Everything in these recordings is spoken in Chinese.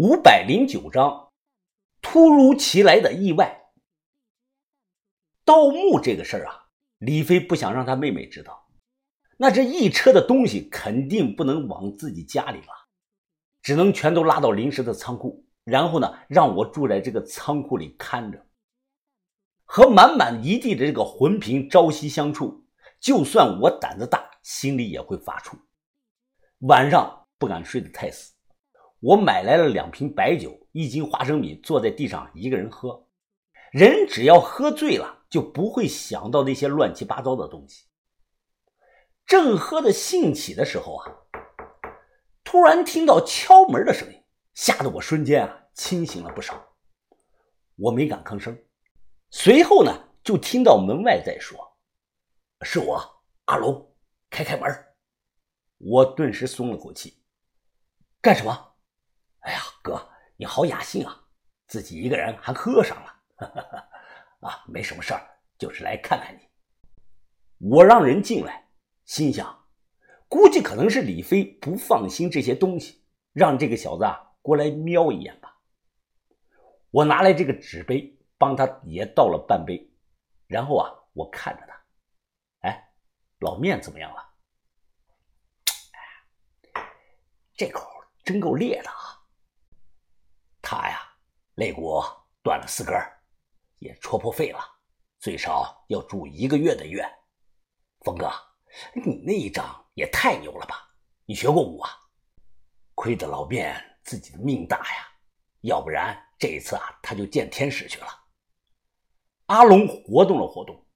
五百零九章，突如其来的意外。盗墓这个事儿啊，李飞不想让他妹妹知道。那这一车的东西肯定不能往自己家里拉，只能全都拉到临时的仓库，然后呢，让我住在这个仓库里看着。和满满一地的这个魂瓶朝夕相处，就算我胆子大，心里也会发怵。晚上不敢睡得太死。我买来了两瓶白酒，一斤花生米，坐在地上一个人喝。人只要喝醉了，就不会想到那些乱七八糟的东西。正喝得兴起的时候啊，突然听到敲门的声音，吓得我瞬间啊清醒了不少。我没敢吭声。随后呢，就听到门外在说：“是我，阿龙，开开门。”我顿时松了口气。干什么？哎呀，哥，你好雅兴啊，自己一个人还喝上了。啊，没什么事儿，就是来看看你。我让人进来，心想，估计可能是李飞不放心这些东西，让这个小子啊过来瞄一眼吧。我拿来这个纸杯，帮他也倒了半杯，然后啊，我看着他，哎，老面怎么样了？这口真够烈的啊！肋骨断了四根，也戳破肺了，最少要住一个月的院。峰哥，你那一掌也太牛了吧！你学过武啊？亏得老卞自己的命大呀，要不然这一次啊，他就见天使去了。阿龙活动了活动，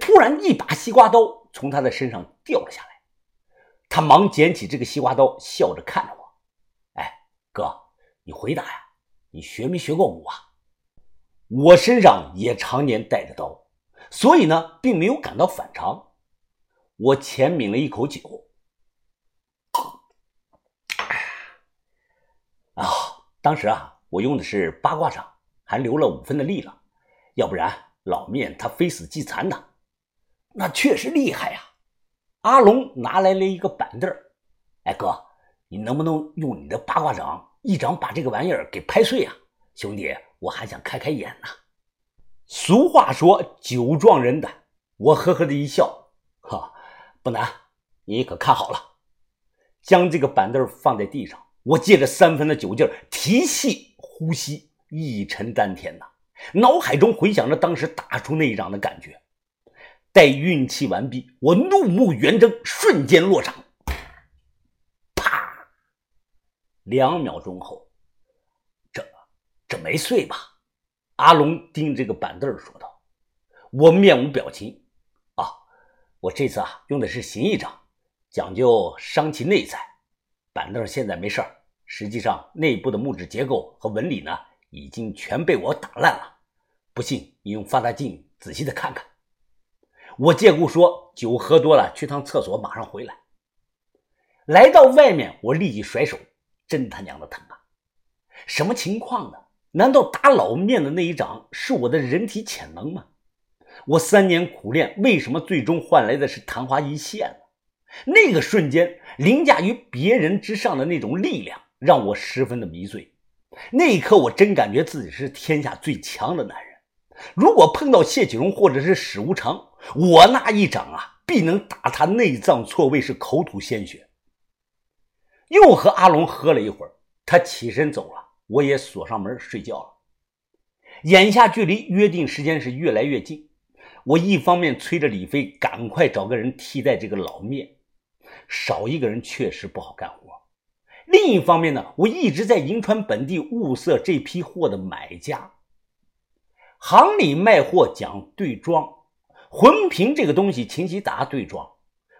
突然一把西瓜刀从他的身上掉了下来，他忙捡起这个西瓜刀，笑着看着我：“哎，哥，你回答呀。”你学没学过武啊？我身上也常年带着刀，所以呢，并没有感到反常。我浅抿了一口酒，啊，当时啊，我用的是八卦掌，还留了五分的力了，要不然老面他非死即残的。那确实厉害呀！阿龙拿来了一个板凳哎，哥，你能不能用你的八卦掌？一掌把这个玩意儿给拍碎啊！兄弟，我还想开开眼呢。俗话说酒壮人胆，我呵呵的一笑，哈，不难，你可看好了。将这个板凳放在地上，我借着三分的酒劲儿提气呼吸，一沉丹田呐，脑海中回想着当时打出那一掌的感觉。待运气完毕，我怒目圆睁，瞬间落掌。两秒钟后，这这没碎吧？阿龙盯着这个板凳说道。我面无表情。啊，我这次啊用的是形意掌，讲究伤其内在。板凳现在没事儿，实际上内部的木质结构和纹理呢，已经全被我打烂了。不信你用放大镜仔细的看看。我借故说酒喝多了，去趟厕所，马上回来。来到外面，我立即甩手。真他娘的疼啊！什么情况呢？难道打老面的那一掌是我的人体潜能吗？我三年苦练，为什么最终换来的是昙花一现呢？那个瞬间，凌驾于别人之上的那种力量，让我十分的迷醉。那一刻，我真感觉自己是天下最强的男人。如果碰到谢启荣或者是史无常，我那一掌啊，必能打他内脏错位，是口吐鲜血。又和阿龙喝了一会儿，他起身走了，我也锁上门睡觉了。眼下距离约定时间是越来越近，我一方面催着李飞赶快找个人替代这个老面，少一个人确实不好干活；另一方面呢，我一直在银川本地物色这批货的买家。行里卖货讲对庄，魂瓶这个东西，秦希达对庄。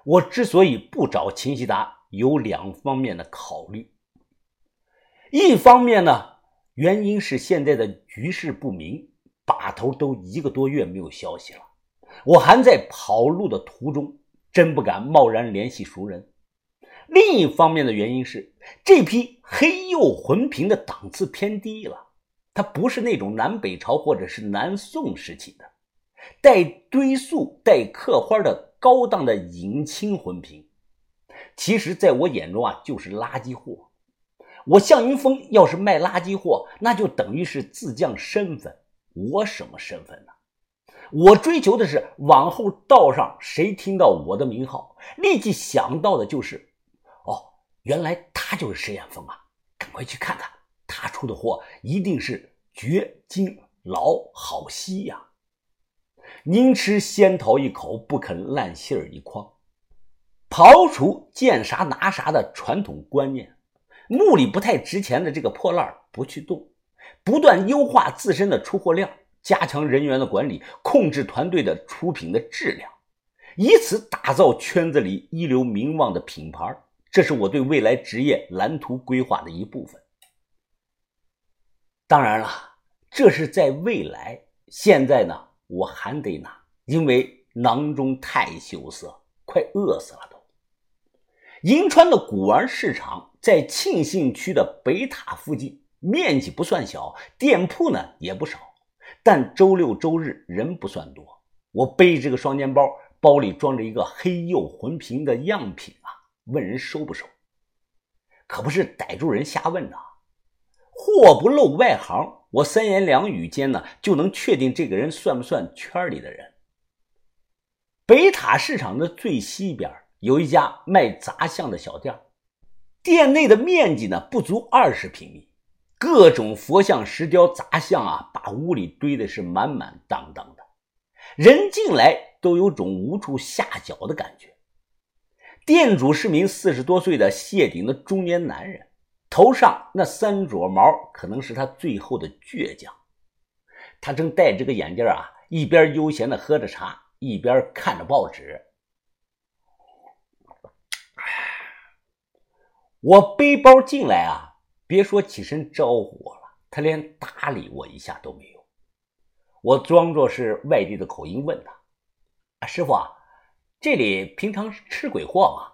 我之所以不找秦希达。有两方面的考虑，一方面呢，原因是现在的局势不明，把头都一个多月没有消息了，我还在跑路的途中，真不敢贸然联系熟人。另一方面的原因是，这批黑釉魂瓶的档次偏低了，它不是那种南北朝或者是南宋时期的带堆塑、带刻花的高档的银青魂瓶。其实，在我眼中啊，就是垃圾货。我向云峰要是卖垃圾货，那就等于是自降身份。我什么身份呢？我追求的是往后道上谁听到我的名号，立即想到的就是，哦，原来他就是石岩峰啊！赶快去看看，他出的货一定是绝精老好稀呀！宁吃仙桃一口，不肯烂杏儿一筐。刨除见啥拿啥的传统观念，墓里不太值钱的这个破烂不去动，不断优化自身的出货量。加强人员的管理，控制团队的出品的质量，以此打造圈子里一流名望的品牌。这是我对未来职业蓝图规划的一部分。当然了，这是在未来。现在呢，我还得拿，因为囊中太羞涩，快饿死了。银川的古玩市场在庆信区的北塔附近，面积不算小，店铺呢也不少。但周六周日人不算多，我背这个双肩包，包里装着一个黑釉魂瓶的样品啊，问人收不收？可不是逮住人瞎问呐，货不露外行，我三言两语间呢就能确定这个人算不算圈里的人。北塔市场的最西边有一家卖杂项的小店，店内的面积呢不足二十平米。各种佛像、石雕、杂项啊，把屋里堆的是满满当当的，人进来都有种无处下脚的感觉。店主是名四十多岁的谢顶的中年男人，头上那三撮毛可能是他最后的倔强。他正戴着个眼镜啊，一边悠闲的喝着茶，一边看着报纸。我背包进来啊。别说起身招呼我了，他连搭理我一下都没有。我装作是外地的口音问他：“啊，师傅啊，这里平常是吃鬼货吗？”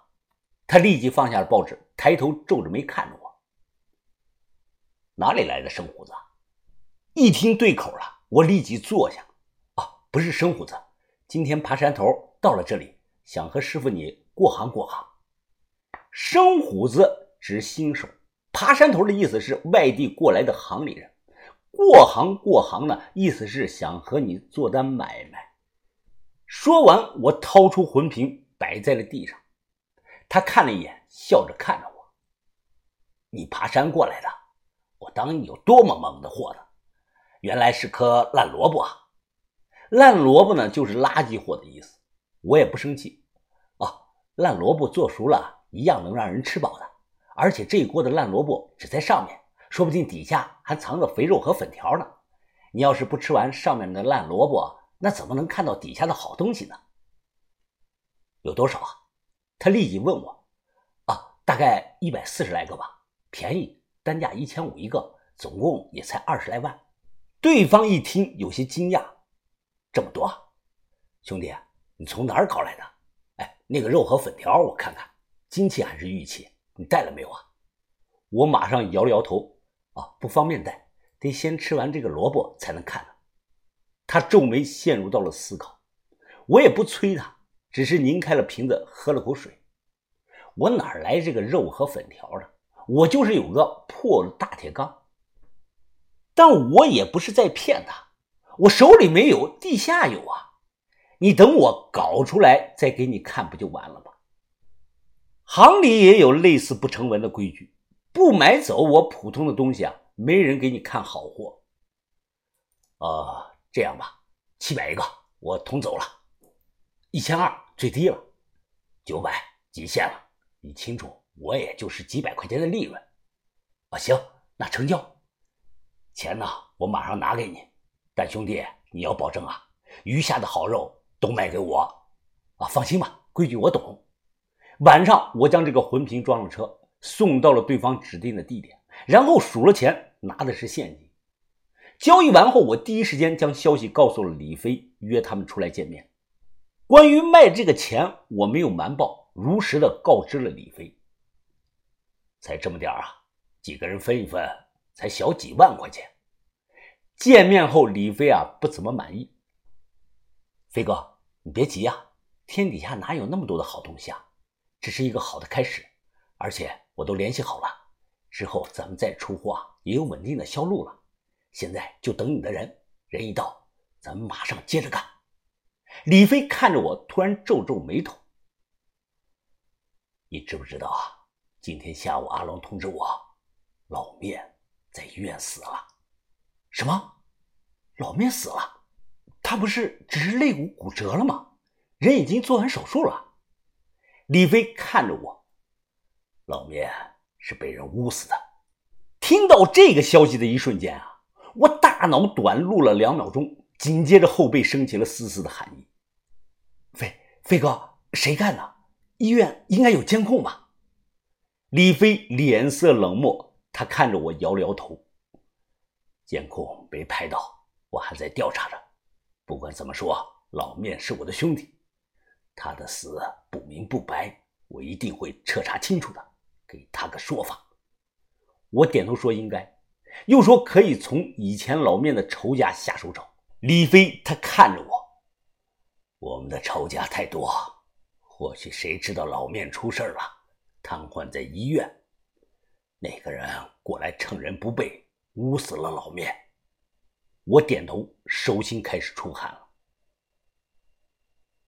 他立即放下了报纸，抬头皱着眉看着我：“哪里来的生胡子？”一听对口了，我立即坐下：“啊，不是生胡子，今天爬山头到了这里，想和师傅你过行过行。生虎子指新手。”爬山头的意思是外地过来的行里人，过行过行呢，意思是想和你做单买卖。说完，我掏出魂瓶摆在了地上，他看了一眼，笑着看着我：“你爬山过来的？我当你有多么猛的货呢？原来是颗烂萝卜啊！烂萝卜呢，就是垃圾货的意思。我也不生气啊，烂萝卜做熟了一样能让人吃饱的。”而且这一锅的烂萝卜只在上面，说不定底下还藏着肥肉和粉条呢。你要是不吃完上面的烂萝卜，那怎么能看到底下的好东西呢？有多少啊？他立即问我。啊，大概一百四十来个吧，便宜，单价一千五一个，总共也才二十来万。对方一听有些惊讶，这么多，兄弟，你从哪儿搞来的？哎，那个肉和粉条我看看，金器还是玉器？你带了没有啊？我马上摇了摇头，啊，不方便带，得先吃完这个萝卜才能看呢。他皱眉，陷入到了思考。我也不催他，只是拧开了瓶子，喝了口水。我哪来这个肉和粉条的？我就是有个破大铁缸。但我也不是在骗他，我手里没有，地下有啊。你等我搞出来再给你看，不就完了吗？行里也有类似不成文的规矩，不买走我普通的东西啊，没人给你看好货。呃，这样吧，七百一个，我通走了。一千二最低了，九百极限了。你清楚，我也就是几百块钱的利润。啊，行，那成交。钱呢，我马上拿给你。但兄弟，你要保证啊，余下的好肉都卖给我。啊，放心吧，规矩我懂。晚上，我将这个魂瓶装上车，送到了对方指定的地点，然后数了钱，拿的是现金。交易完后，我第一时间将消息告诉了李飞，约他们出来见面。关于卖这个钱，我没有瞒报，如实的告知了李飞。才这么点啊，几个人分一分，才小几万块钱。见面后，李飞啊不怎么满意。飞哥，你别急啊，天底下哪有那么多的好东西啊？只是一个好的开始，而且我都联系好了，之后咱们再出货也有稳定的销路了。现在就等你的人，人一到，咱们马上接着干。李飞看着我，突然皱皱眉头：“你知不知道啊？今天下午阿龙通知我，老面在医院死了。什么？老面死了？他不是只是肋骨骨折了吗？人已经做完手术了。”李飞看着我：“老面是被人捂死的。”听到这个消息的一瞬间啊，我大脑短路了两秒钟，紧接着后背升起了丝丝的寒意。飞飞哥，谁干的？医院应该有监控吧？李飞脸色冷漠，他看着我，摇了摇头。监控没拍到，我还在调查着。不管怎么说，老面是我的兄弟，他的死不明不白，我一定会彻查清楚的，给他个说法。我点头说应该，又说可以从以前老面的仇家下手找。李飞他看着我。我们的仇家太多，或许谁知道老面出事了，瘫痪在医院，那个人过来趁人不备，捂死了老面。我点头，手心开始出汗了。